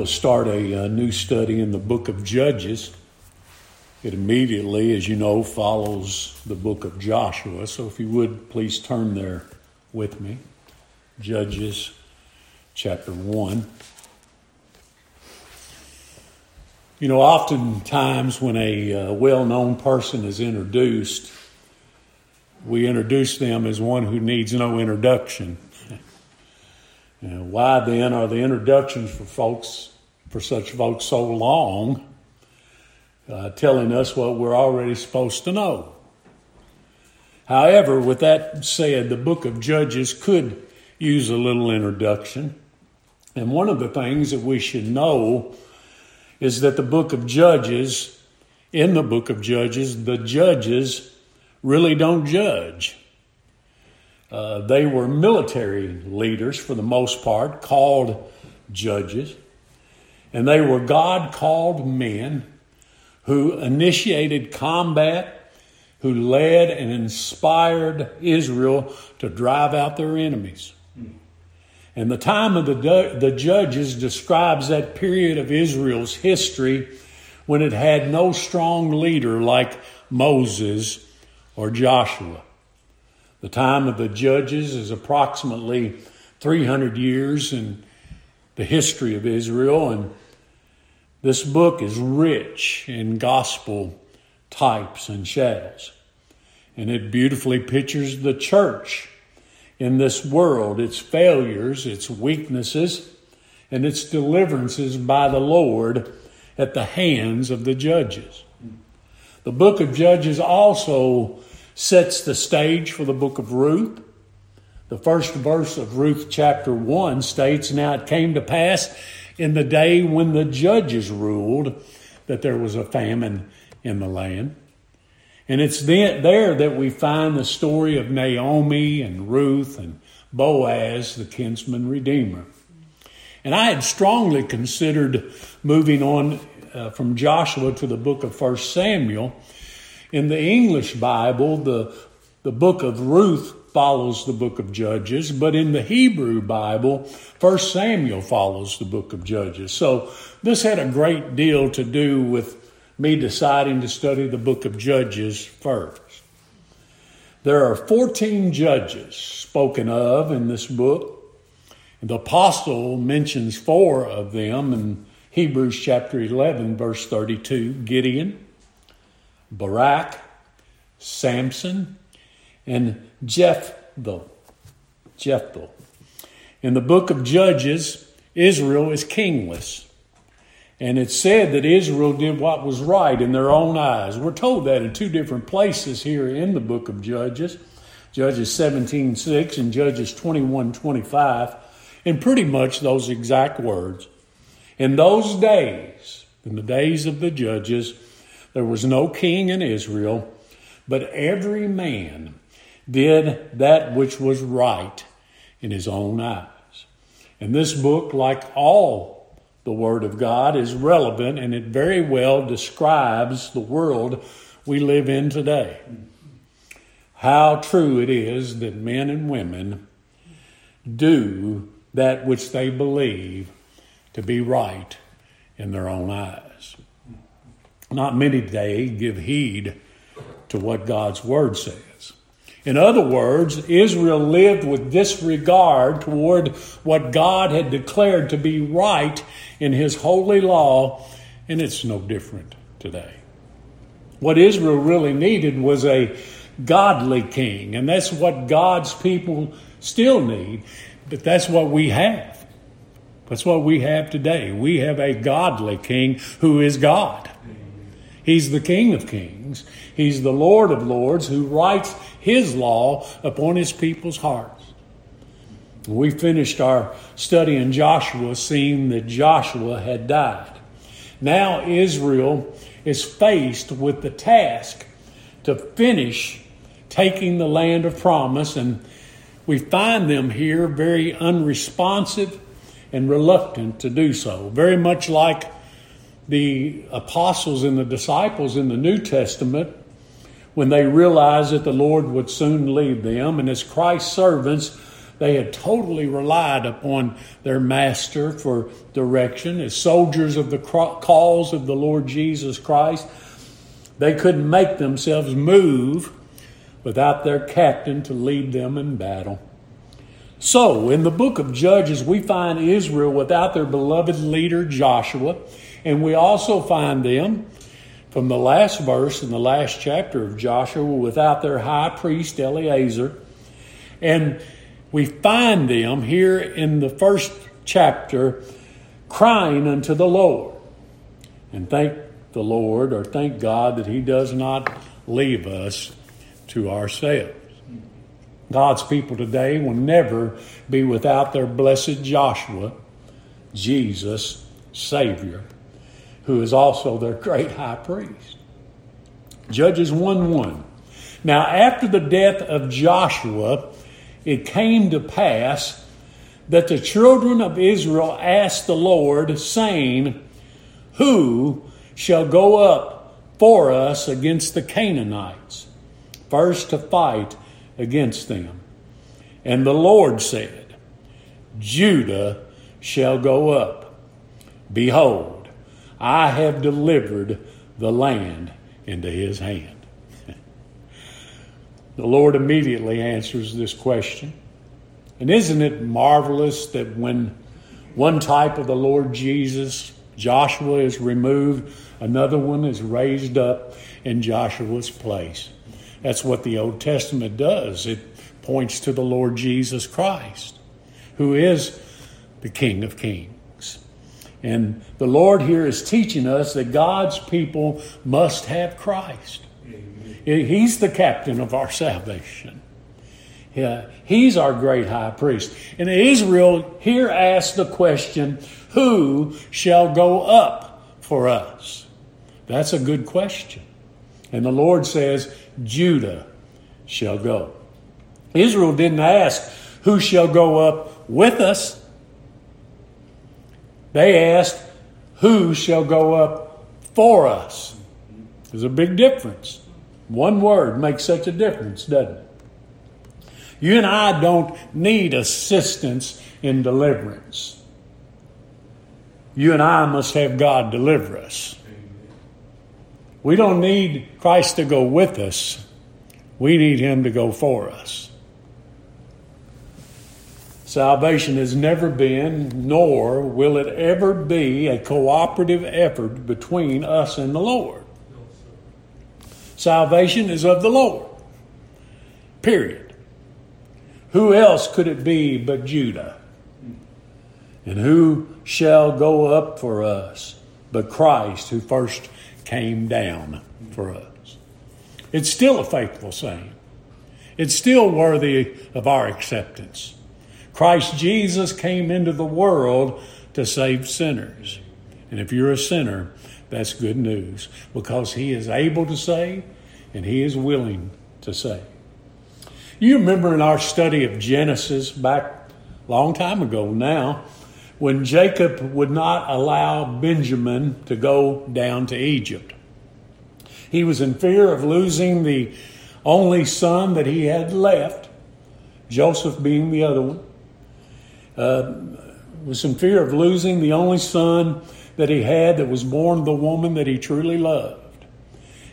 We'll start a, a, new study in the book of Judges. It immediately, as you know, follows the book of Joshua. So if you would, please turn there with me. Judges chapter 1. You know, oftentimes when a uh, well known person is introduced, we introduce them as one who needs no introduction. why then are the introductions for folks for such folks so long, uh, telling us what we're already supposed to know. However, with that said, the book of Judges could use a little introduction. And one of the things that we should know is that the book of Judges, in the book of Judges, the judges really don't judge. Uh, they were military leaders for the most part, called judges. And they were God called men who initiated combat, who led and inspired Israel to drive out their enemies. And the time of the, the judges describes that period of Israel's history when it had no strong leader like Moses or Joshua. The time of the judges is approximately 300 years in the history of Israel, and this book is rich in gospel types and shadows. And it beautifully pictures the church in this world, its failures, its weaknesses, and its deliverances by the Lord at the hands of the judges. The book of Judges also sets the stage for the book of Ruth. The first verse of Ruth chapter 1 states Now it came to pass in the day when the judges ruled that there was a famine in the land. And it's there that we find the story of Naomi and Ruth and Boaz, the kinsman redeemer. And I had strongly considered moving on uh, from Joshua to the book of 1 Samuel. In the English Bible, the, the book of Ruth follows the book of Judges, but in the Hebrew Bible, First Samuel follows the book of Judges. So this had a great deal to do with me deciding to study the book of Judges first. There are 14 judges spoken of in this book. The apostle mentions four of them in Hebrews chapter 11, verse 32 Gideon, Barak, Samson, and Jephthah. Jephthah. In the book of Judges, Israel is kingless. And it's said that Israel did what was right in their own eyes. We're told that in two different places here in the book of Judges. Judges 17 6 and Judges 21 25. And pretty much those exact words. In those days, in the days of the judges, there was no king in Israel, but every man did that which was right in his own eyes. And this book, like all the Word of God, is relevant and it very well describes the world we live in today. How true it is that men and women do that which they believe to be right in their own eyes. Not many today give heed to what God's Word says. In other words, Israel lived with disregard toward what God had declared to be right in His holy law, and it's no different today. What Israel really needed was a godly king, and that's what God's people still need, but that's what we have. That's what we have today. We have a godly king who is God. He's the King of Kings. He's the Lord of Lords who writes His law upon His people's hearts. We finished our study in Joshua, seeing that Joshua had died. Now Israel is faced with the task to finish taking the land of promise, and we find them here very unresponsive and reluctant to do so, very much like the apostles and the disciples in the New Testament when they realized that the Lord would soon leave them. And as Christ's servants, They had totally relied upon their master for direction. As soldiers of the cause of the Lord Jesus Christ, they couldn't make themselves move without their captain to lead them in battle. So, in the book of Judges, we find Israel without their beloved leader Joshua, and we also find them from the last verse in the last chapter of Joshua without their high priest Eleazar. And we find them here in the first chapter crying unto the Lord. And thank the Lord or thank God that He does not leave us to ourselves. God's people today will never be without their blessed Joshua, Jesus, Savior, who is also their great high priest. Judges 1 1. Now, after the death of Joshua, it came to pass that the children of Israel asked the Lord, saying, Who shall go up for us against the Canaanites, first to fight against them? And the Lord said, Judah shall go up. Behold, I have delivered the land into his hand. The Lord immediately answers this question. And isn't it marvelous that when one type of the Lord Jesus, Joshua, is removed, another one is raised up in Joshua's place? That's what the Old Testament does. It points to the Lord Jesus Christ, who is the King of Kings. And the Lord here is teaching us that God's people must have Christ. He's the captain of our salvation. He's our great high priest. And Israel here asks the question, Who shall go up for us? That's a good question. And the Lord says, Judah shall go. Israel didn't ask, Who shall go up with us? They asked, Who shall go up for us? There's a big difference. One word makes such a difference, doesn't it? You and I don't need assistance in deliverance. You and I must have God deliver us. We don't need Christ to go with us. We need Him to go for us. Salvation has never been, nor will it ever be, a cooperative effort between us and the Lord. Salvation is of the Lord. Period. Who else could it be but Judah? And who shall go up for us but Christ who first came down for us? It's still a faithful saying. It's still worthy of our acceptance. Christ Jesus came into the world to save sinners. And if you're a sinner, that's good news because He is able to save and He is willing to save. You remember in our study of Genesis back a long time ago now, when Jacob would not allow Benjamin to go down to Egypt. He was in fear of losing the only son that he had left, Joseph being the other one. Uh, was in fear of losing the only son that he had that was born the woman that he truly loved,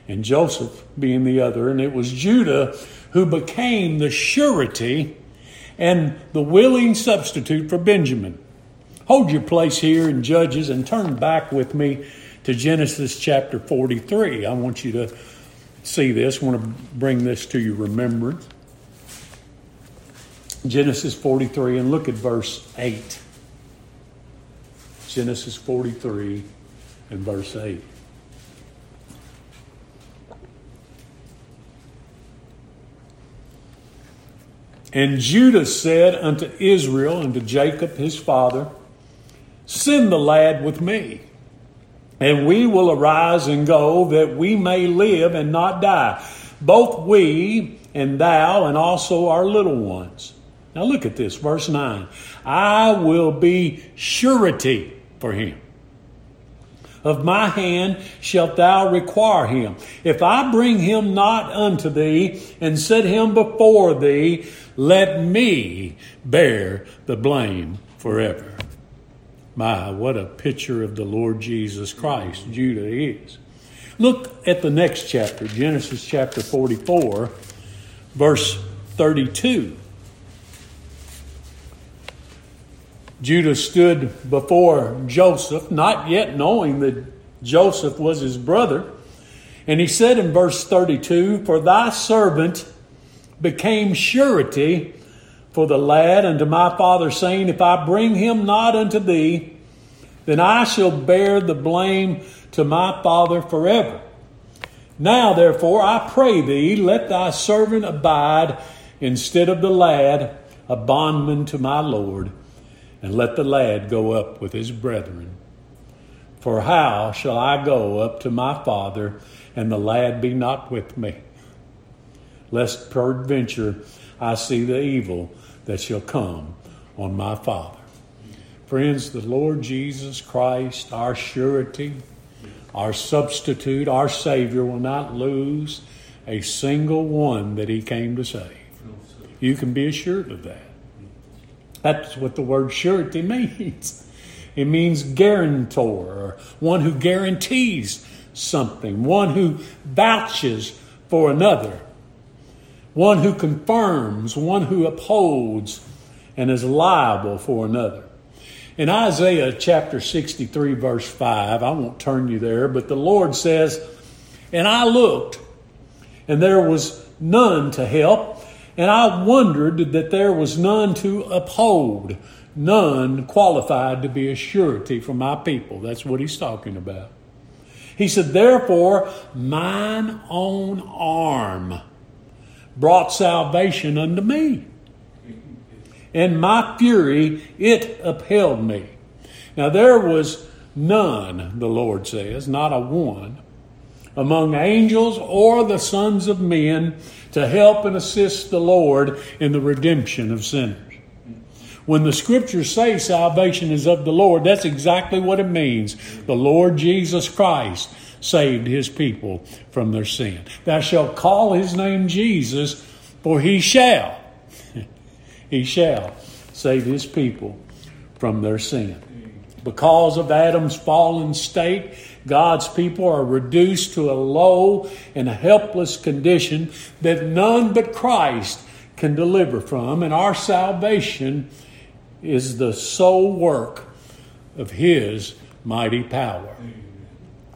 and Joseph being the other. And it was Judah who became the surety and the willing substitute for Benjamin. Hold your place here in Judges and turn back with me to Genesis chapter 43. I want you to see this. I want to bring this to your remembrance. Genesis 43 and look at verse 8. Genesis 43 and verse 8. And Judah said unto Israel and to Jacob his father, Send the lad with me, and we will arise and go, that we may live and not die, both we and thou, and also our little ones. Now look at this, verse 9. I will be surety for him. of my hand shalt thou require him. If I bring him not unto thee and set him before thee, let me bear the blame forever. My, what a picture of the Lord Jesus Christ Judah is. Look at the next chapter, Genesis chapter 44, verse 32. Judah stood before Joseph, not yet knowing that Joseph was his brother. And he said in verse 32 For thy servant became surety for the lad unto my father, saying, If I bring him not unto thee, then I shall bear the blame to my father forever. Now, therefore, I pray thee, let thy servant abide instead of the lad, a bondman to my Lord, and let the lad go up with his brethren. For how shall I go up to my father, and the lad be not with me? Lest peradventure I see the evil that shall come on my father. Friends, the Lord Jesus Christ, our surety, our substitute, our Savior, will not lose a single one that He came to save. You can be assured of that. That's what the word surety means. It means guarantor, or one who guarantees something, one who vouches for another, one who confirms, one who upholds, and is liable for another. In Isaiah chapter 63, verse 5, I won't turn you there, but the Lord says, And I looked, and there was none to help, and I wondered that there was none to uphold, none qualified to be a surety for my people. That's what he's talking about. He said, Therefore, mine own arm brought salvation unto me and my fury it upheld me. Now there was none, the Lord says, not a one, among angels or the sons of men to help and assist the Lord in the redemption of sinners. When the scriptures say salvation is of the Lord, that's exactly what it means. The Lord Jesus Christ saved his people from their sin. Thou shalt call his name Jesus, for he shall he shall save his people from their sin. Because of Adam's fallen state, God's people are reduced to a low and helpless condition that none but Christ can deliver from, and our salvation is the sole work of His mighty power.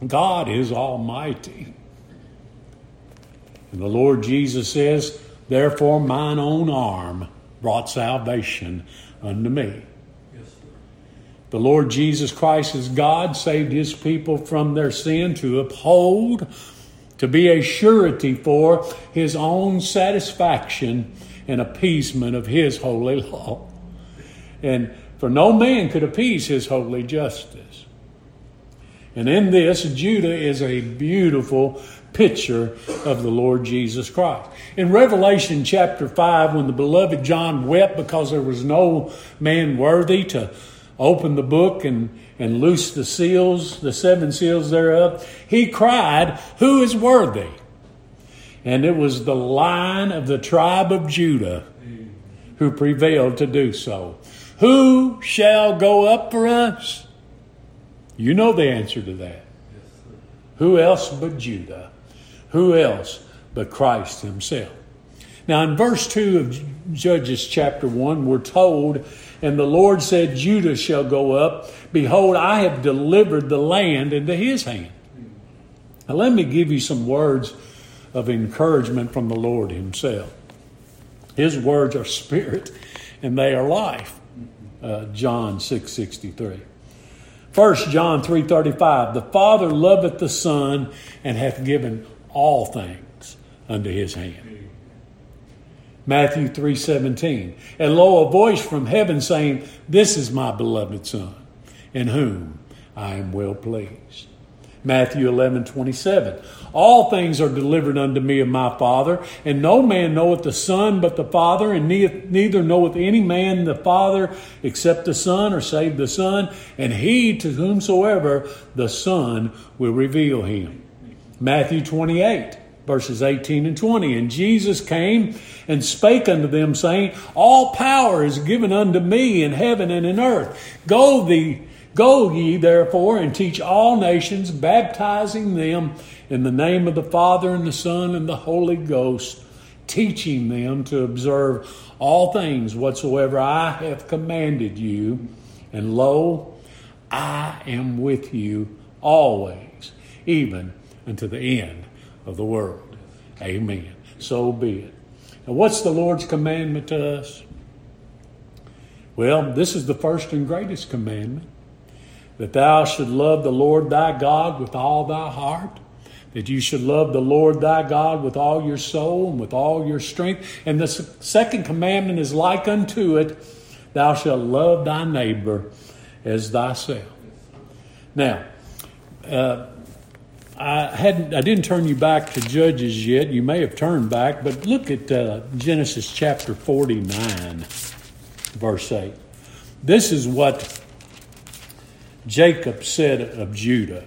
God is almighty. And the Lord Jesus says, Therefore, mine own arm brought salvation unto me. The Lord Jesus Christ as God saved his people from their sin to uphold, to be a surety for his own satisfaction and appeasement of his holy law. And for no man could appease his holy justice. And in this, Judah is a beautiful picture of the Lord Jesus Christ. In Revelation chapter 5, when the beloved John wept because there was no man worthy to open the book and, and loose the seals, the seven seals thereof, he cried, Who is worthy? And it was the line of the tribe of Judah who prevailed to do so. Who shall go up for us? You know the answer to that. Who else but Judah? Who else but Christ Himself? Now, in verse 2 of Judges chapter 1, we're told, And the Lord said, Judah shall go up. Behold, I have delivered the land into his hand. Now, let me give you some words of encouragement from the Lord Himself. His words are spirit and they are life. Uh, John 6 63. First John 3:35 The Father loveth the Son and hath given all things unto his hand. Matthew 3:17. And lo a voice from heaven saying, This is my beloved son, in whom I am well pleased. Matthew 11, 27. All things are delivered unto me of my Father, and no man knoweth the Son but the Father, and neither knoweth any man the Father except the Son, or save the Son, and he to whomsoever the Son will reveal him. Matthew 28 verses 18 and 20. And Jesus came and spake unto them, saying, All power is given unto me in heaven and in earth. Go thee Go ye therefore and teach all nations, baptizing them in the name of the Father and the Son and the Holy Ghost, teaching them to observe all things whatsoever I have commanded you. And lo, I am with you always, even unto the end of the world. Amen. So be it. Now, what's the Lord's commandment to us? Well, this is the first and greatest commandment that thou should love the Lord thy God with all thy heart, that you should love the Lord thy God with all your soul and with all your strength. And the second commandment is like unto it, thou shalt love thy neighbor as thyself. Now, uh, I hadn't, I didn't turn you back to Judges yet. You may have turned back, but look at uh, Genesis chapter 49, verse 8. This is what Jacob said of Judah.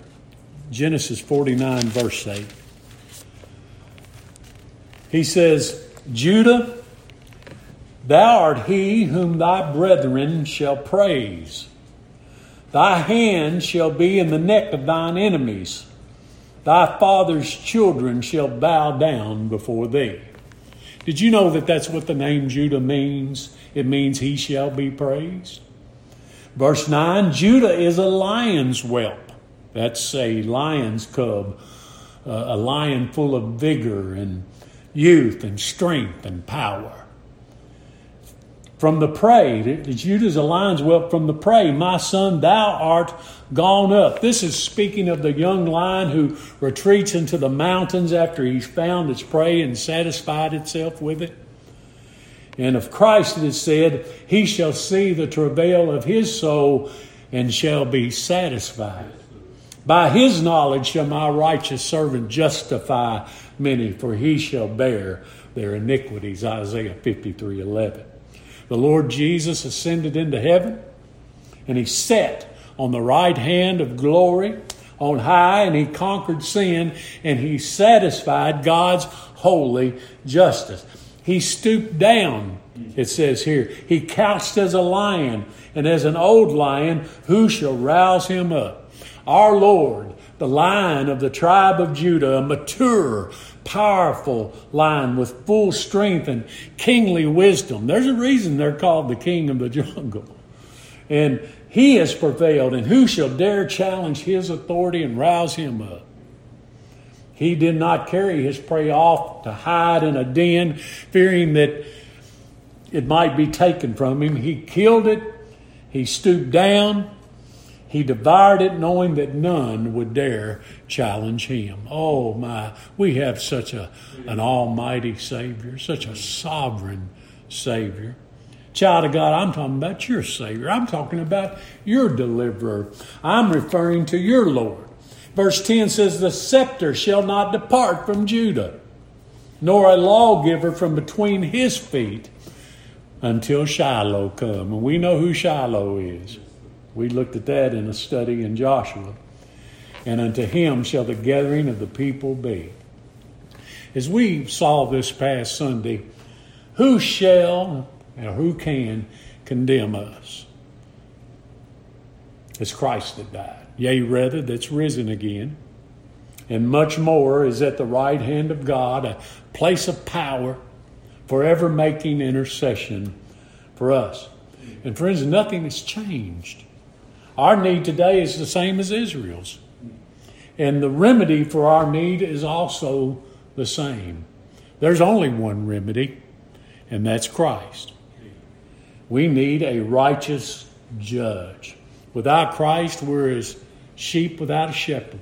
Genesis 49, verse 8. He says, Judah, thou art he whom thy brethren shall praise. Thy hand shall be in the neck of thine enemies. Thy father's children shall bow down before thee. Did you know that that's what the name Judah means? It means he shall be praised. Verse 9 Judah is a lion's whelp. That's a lion's cub, uh, a lion full of vigor and youth and strength and power. From the prey, Judah's a lion's whelp from the prey. My son, thou art gone up. This is speaking of the young lion who retreats into the mountains after he's found its prey and satisfied itself with it. And of Christ it is said, He shall see the travail of his soul and shall be satisfied. By his knowledge shall my righteous servant justify many, for he shall bear their iniquities. Isaiah 53 11. The Lord Jesus ascended into heaven, and he sat on the right hand of glory on high, and he conquered sin, and he satisfied God's holy justice. He stooped down, it says here. He couched as a lion, and as an old lion, who shall rouse him up? Our Lord, the lion of the tribe of Judah, a mature, powerful lion with full strength and kingly wisdom. There's a reason they're called the king of the jungle. And he has prevailed, and who shall dare challenge his authority and rouse him up? He did not carry his prey off to hide in a den, fearing that it might be taken from him. He killed it, he stooped down, he devoured it, knowing that none would dare challenge him. Oh my, we have such a, an almighty Savior, such a sovereign Savior. Child of God, I'm talking about your Savior. I'm talking about your deliverer. I'm referring to your Lord. Verse 10 says, The scepter shall not depart from Judah, nor a lawgiver from between his feet until Shiloh come. And we know who Shiloh is. We looked at that in a study in Joshua. And unto him shall the gathering of the people be. As we saw this past Sunday, who shall or who can condemn us? It's Christ that died yea, rather, that's risen again, and much more is at the right hand of God, a place of power, forever making intercession for us. And friends, nothing has changed. Our need today is the same as Israel's. And the remedy for our need is also the same. There's only one remedy, and that's Christ. We need a righteous judge. Without Christ, we're as sheep without a shepherd.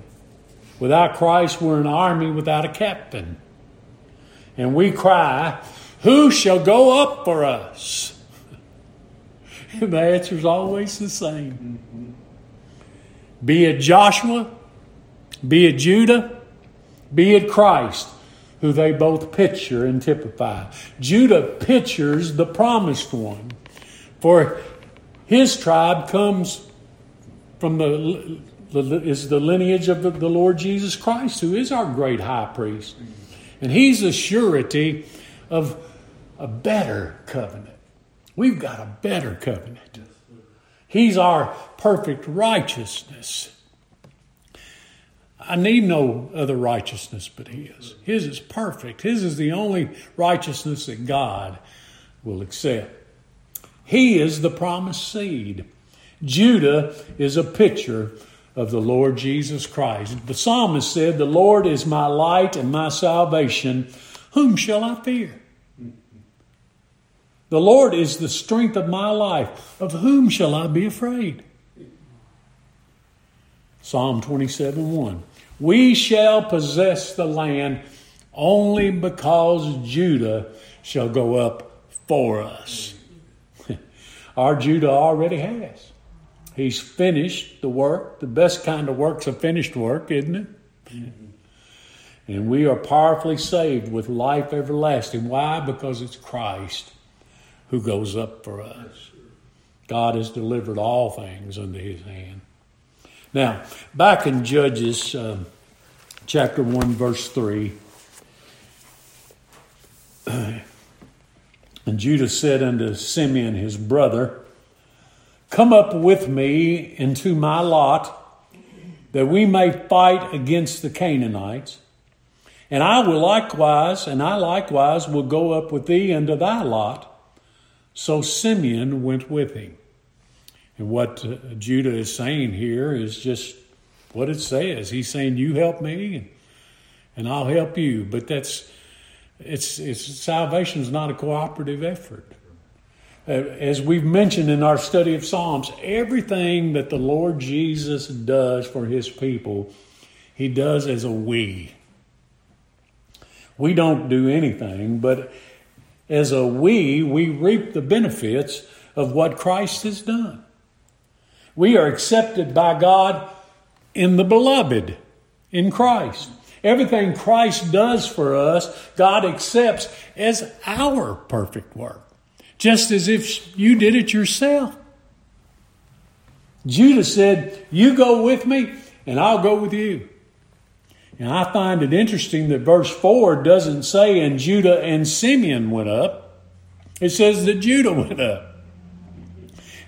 Without Christ, we're an army without a captain. And we cry, Who shall go up for us? And the answer is always the same. Be it Joshua, be it Judah, be it Christ, who they both picture and typify. Judah pictures the promised one, for his tribe comes from the is the lineage of the Lord Jesus Christ, who is our great high priest. And he's a surety of a better covenant. We've got a better covenant. He's our perfect righteousness. I need no other righteousness but His. His is perfect. His is the only righteousness that God will accept. He is the promised seed. Judah is a picture of the Lord Jesus Christ. The psalmist said, The Lord is my light and my salvation. Whom shall I fear? The Lord is the strength of my life. Of whom shall I be afraid? Psalm 27 1. We shall possess the land only because Judah shall go up for us. Our Judah already has. He's finished the work. The best kind of work's a finished work, isn't it? And we are powerfully saved with life everlasting. Why? Because it's Christ who goes up for us. God has delivered all things under his hand. Now, back in Judges uh, chapter 1, verse 3. And Judah said unto Simeon his brother, Come up with me into my lot, that we may fight against the Canaanites. And I will likewise, and I likewise will go up with thee into thy lot. So Simeon went with him. And what uh, Judah is saying here is just what it says. He's saying, "You help me, and, and I'll help you." But that's it's it's salvation is not a cooperative effort. Uh, as we've mentioned in our study of Psalms, everything that the Lord Jesus does for his people, he does as a we. We don't do anything, but as a we, we reap the benefits of what Christ has done. We are accepted by God in the beloved, in Christ. Everything Christ does for us, God accepts as our perfect work just as if you did it yourself. Judah said, You go with me, and I'll go with you. And I find it interesting that verse 4 doesn't say, And Judah and Simeon went up. It says that Judah went up.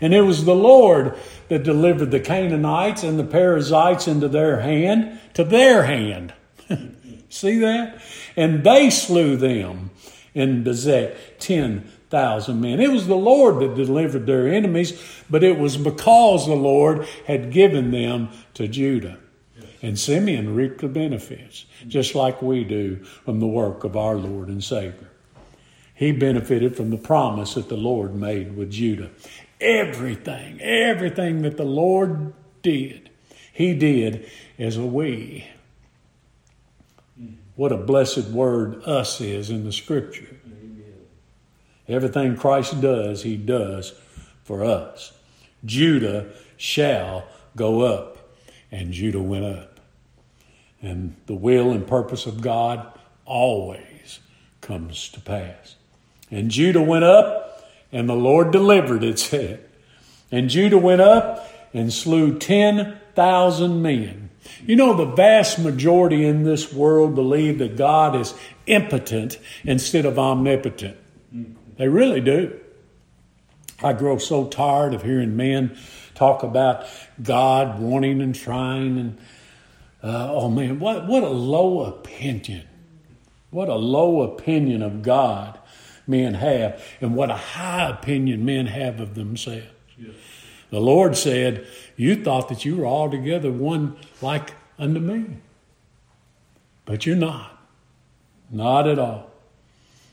And it was the Lord that delivered the Canaanites and the Perizzites into their hand, to their hand. See that? And they slew them in Bezek, ten thousand men. It was the Lord that delivered their enemies, but it was because the Lord had given them to Judah. And Simeon reaped the benefits, just like we do from the work of our Lord and Savior. He benefited from the promise that the Lord made with Judah. Everything, everything that the Lord did, He did as a we. What a blessed word us is in the Scripture. Everything Christ does, he does for us. Judah shall go up. And Judah went up. And the will and purpose of God always comes to pass. And Judah went up, and the Lord delivered, it said. And Judah went up and slew 10,000 men. You know, the vast majority in this world believe that God is impotent instead of omnipotent. They really do. I grow so tired of hearing men talk about God wanting and trying and uh, oh man, what what a low opinion. What a low opinion of God men have, and what a high opinion men have of themselves. Yes. The Lord said, You thought that you were altogether one like unto me. But you're not. Not at all.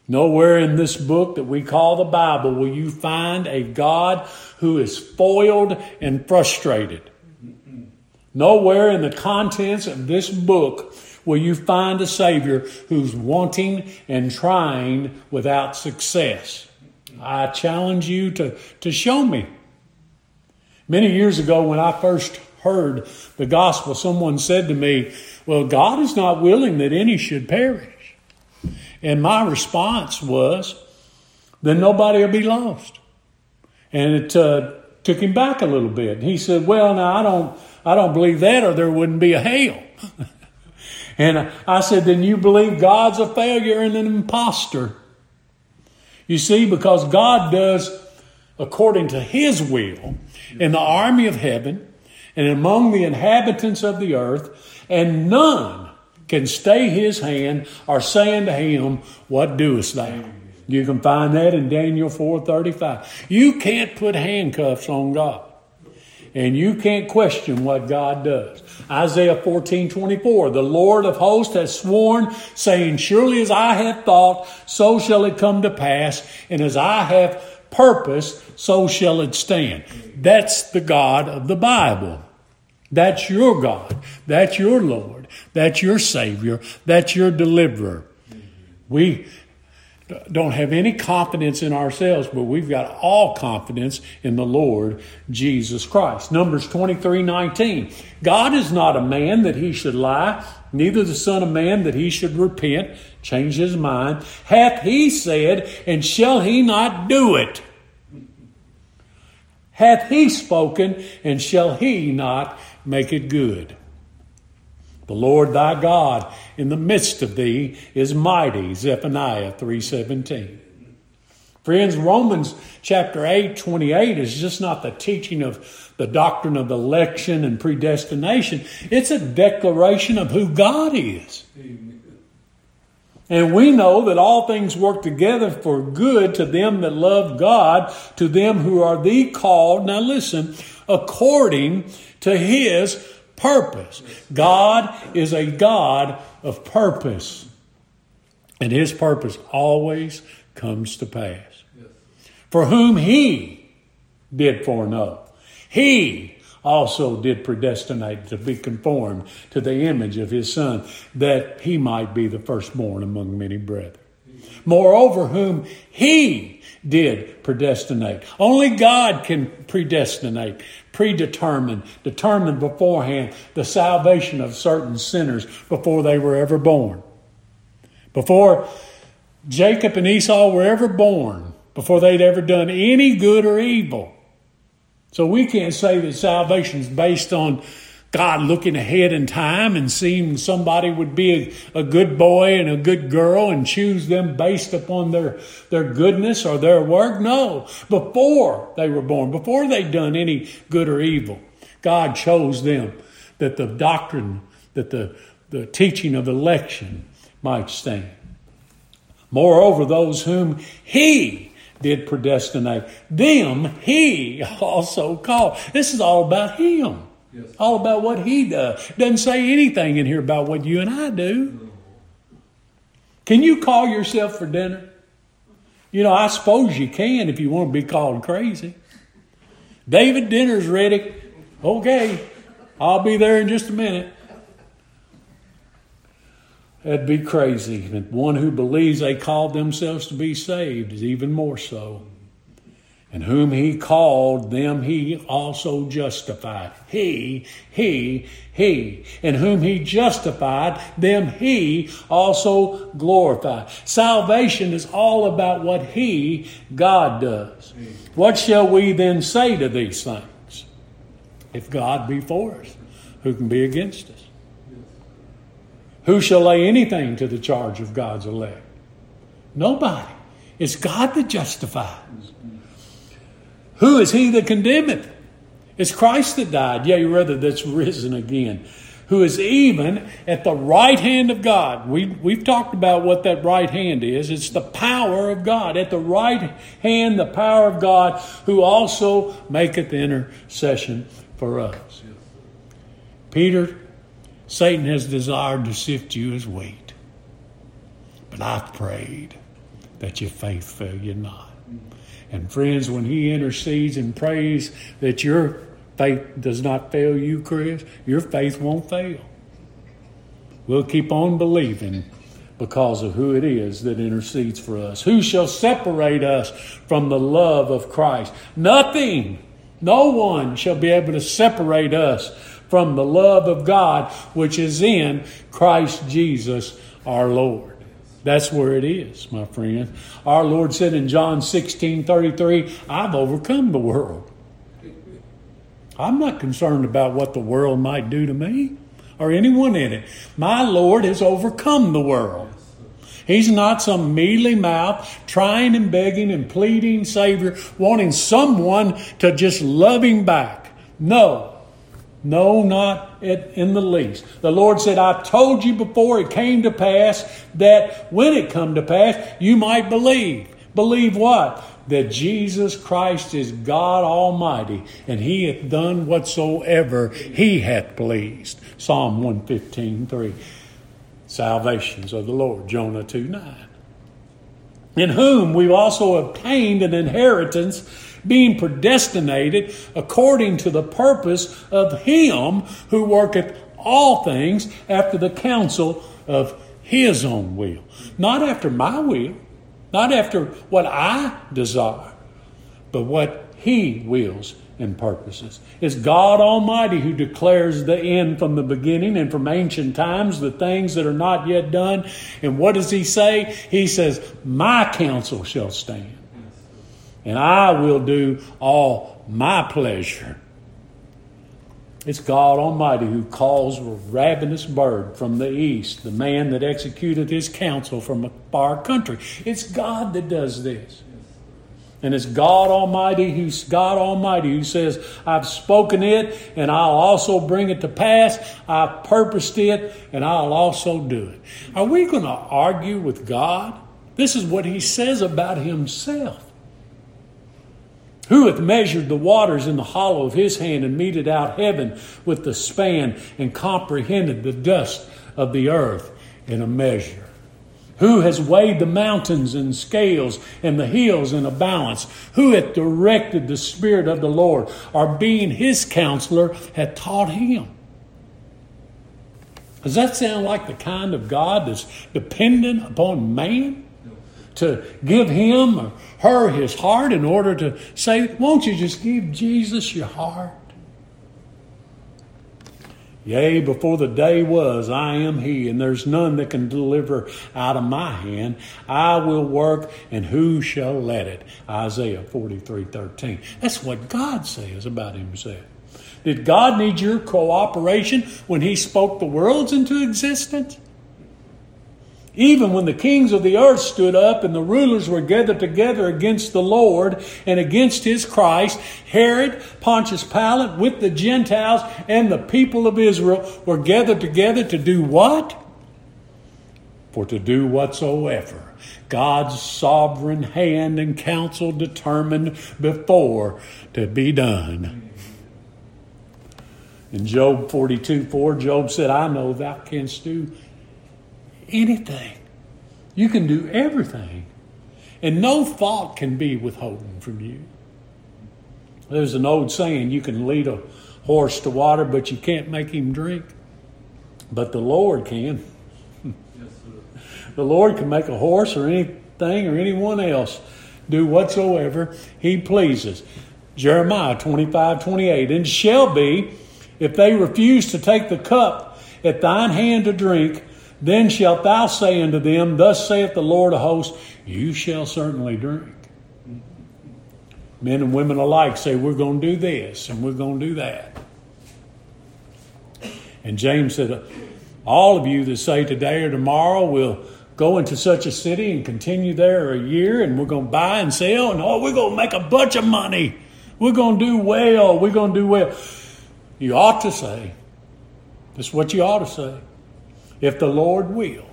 Nowhere in this book that we call the Bible will you find a God who is foiled and frustrated. Nowhere in the contents of this book will you find a Savior who's wanting and trying without success. I challenge you to, to show me. Many years ago, when I first heard the gospel, someone said to me, Well, God is not willing that any should perish. And my response was, Then nobody will be lost. And it uh, took him back a little bit. He said, Well, now I don't, I don't believe that, or there wouldn't be a hell. and I said, Then you believe God's a failure and an impostor. You see, because God does according to his will in the army of heaven and among the inhabitants of the earth, and none can stay his hand or saying to him, What doest thou? You can find that in Daniel 4:35. You can't put handcuffs on God. And you can't question what God does. Isaiah 14, 24. The Lord of hosts has sworn, saying, Surely as I have thought, so shall it come to pass, and as I have purpose, so shall it stand. That's the God of the Bible. That's your God. That's your Lord. That's your Savior. That's your deliverer. We don't have any confidence in ourselves, but we've got all confidence in the Lord Jesus Christ. Numbers 23 19. God is not a man that he should lie, neither the Son of Man that he should repent, change his mind. Hath he said, and shall he not do it? Hath he spoken, and shall he not make it good? The Lord thy God in the midst of thee is mighty, Zephaniah 3.17. Friends, Romans chapter 8, 28 is just not the teaching of the doctrine of election and predestination. It's a declaration of who God is. And we know that all things work together for good to them that love God, to them who are the called, now listen, according to his purpose. God is a God of purpose. And his purpose always comes to pass. For whom he did foreknow, he also did predestinate to be conformed to the image of his son, that he might be the firstborn among many brethren. Moreover, whom he did predestinate. Only God can predestinate, predetermine, determine beforehand the salvation of certain sinners before they were ever born. Before Jacob and Esau were ever born, before they'd ever done any good or evil. So we can't say that salvation is based on God looking ahead in time and seeing somebody would be a, a, good boy and a good girl and choose them based upon their, their goodness or their work. No, before they were born, before they'd done any good or evil, God chose them that the doctrine, that the, the teaching of election might stand. Moreover, those whom He did predestinate. Them he also called. This is all about him. All about what he does. Doesn't say anything in here about what you and I do. Can you call yourself for dinner? You know, I suppose you can if you want to be called crazy. David, dinner's ready. Okay, I'll be there in just a minute. That'd be crazy. One who believes they called themselves to be saved is even more so. And whom he called, them he also justified. He, he, he. And whom he justified, them he also glorified. Salvation is all about what he, God, does. What shall we then say to these things? If God be for us, who can be against us? Who shall lay anything to the charge of God's elect? Nobody. It's God that justifies. Who is he that condemneth? It's Christ that died, yea, rather that's risen again, who is even at the right hand of God. We, we've talked about what that right hand is. It's the power of God. At the right hand, the power of God, who also maketh intercession for us. Peter Satan has desired to sift you as wheat. But I've prayed that your faith fail you not. And friends, when he intercedes and prays that your faith does not fail you, Chris, your faith won't fail. We'll keep on believing because of who it is that intercedes for us. Who shall separate us from the love of Christ? Nothing. No one shall be able to separate us from the love of God which is in Christ Jesus our Lord. That's where it is, my friend. Our Lord said in John 16 33, I've overcome the world. I'm not concerned about what the world might do to me or anyone in it. My Lord has overcome the world. He's not some mealy mouth trying and begging and pleading Savior, wanting someone to just love him back. No. No, not in the least. The Lord said, I told you before it came to pass that when it come to pass, you might believe. Believe what? That Jesus Christ is God Almighty, and He hath done whatsoever He hath pleased. Psalm 115, 3 salvations of the Lord. Jonah 2 9. In whom we've also obtained an inheritance, being predestinated according to the purpose of Him who worketh all things after the counsel of His own will. Not after my will, not after what I desire, but what He wills and purposes. It's God Almighty who declares the end from the beginning and from ancient times, the things that are not yet done. And what does He say? He says, My counsel shall stand, and I will do all my pleasure. It's God Almighty who calls a ravenous bird from the east, the man that executed his counsel from a far country. It's God that does this. And it's God Almighty who's God Almighty who says, I've spoken it and I'll also bring it to pass. I've purposed it and I'll also do it. Are we going to argue with God? This is what he says about himself. Who hath measured the waters in the hollow of his hand and meted out heaven with the span and comprehended the dust of the earth in a measure? Who has weighed the mountains in scales and the hills in a balance? Who hath directed the Spirit of the Lord, or being his counselor, hath taught him? Does that sound like the kind of God that's dependent upon man? To give him or her his heart in order to say, Won't you just give Jesus your heart? Yea, before the day was, I am He, and there's none that can deliver out of my hand. I will work, and who shall let it? Isaiah 43 13. That's what God says about Himself. Did God need your cooperation when He spoke the worlds into existence? Even when the kings of the earth stood up and the rulers were gathered together against the Lord and against his Christ, Herod, Pontius Pilate, with the Gentiles and the people of Israel were gathered together to do what? For to do whatsoever God's sovereign hand and counsel determined before to be done. In Job 42 4, Job said, I know thou canst do anything. You can do everything. And no fault can be withholden from you. There's an old saying you can lead a horse to water, but you can't make him drink. But the Lord can. the Lord can make a horse or anything or anyone else do whatsoever he pleases. Jeremiah 25 28. And shall be, if they refuse to take the cup at thine hand to drink, then shalt thou say unto them, Thus saith the Lord of hosts, You shall certainly drink. Men and women alike say, We're going to do this and we're going to do that. And James said, All of you that say today or tomorrow we'll go into such a city and continue there a year and we're going to buy and sell and oh, we're going to make a bunch of money. We're going to do well. We're going to do well. You ought to say, that's what you ought to say. If the Lord will,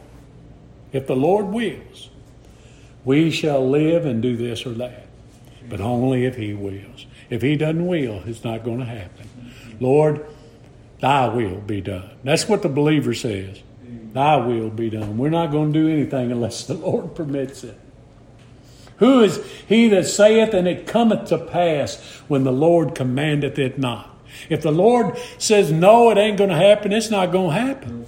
if the Lord wills, we shall live and do this or that. But only if He wills. If He doesn't will, it's not going to happen. Lord, Thy will be done. That's what the believer says. Thy will be done. We're not going to do anything unless the Lord permits it. Who is he that saith, and it cometh to pass when the Lord commandeth it not? If the Lord says no, it ain't going to happen, it's not going to happen.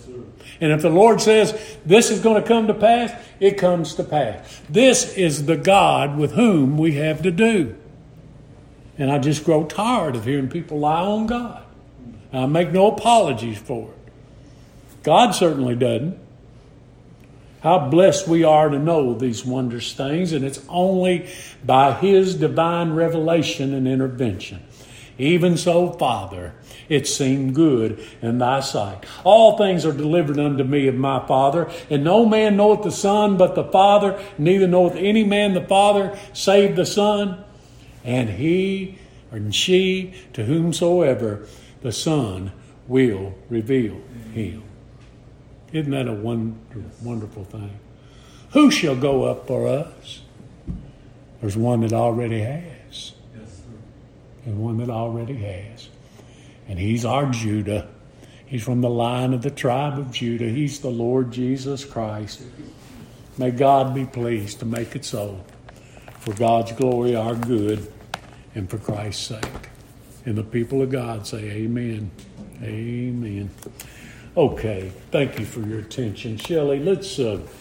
And if the Lord says this is going to come to pass, it comes to pass. This is the God with whom we have to do. And I just grow tired of hearing people lie on God. I make no apologies for it. God certainly doesn't. How blessed we are to know these wondrous things, and it's only by His divine revelation and intervention. Even so, Father, it seemed good in thy sight. All things are delivered unto me of my Father, and no man knoweth the Son but the Father, neither knoweth any man the Father save the Son, and he and she to whomsoever the Son will reveal him. Isn't that a wonderful, wonderful thing? Who shall go up for us? There's one that already has. And one that already has. And he's our Judah. He's from the line of the tribe of Judah. He's the Lord Jesus Christ. May God be pleased to make it so. For God's glory, our good, and for Christ's sake. And the people of God say, Amen. Amen. Okay, thank you for your attention. Shelley, let's uh,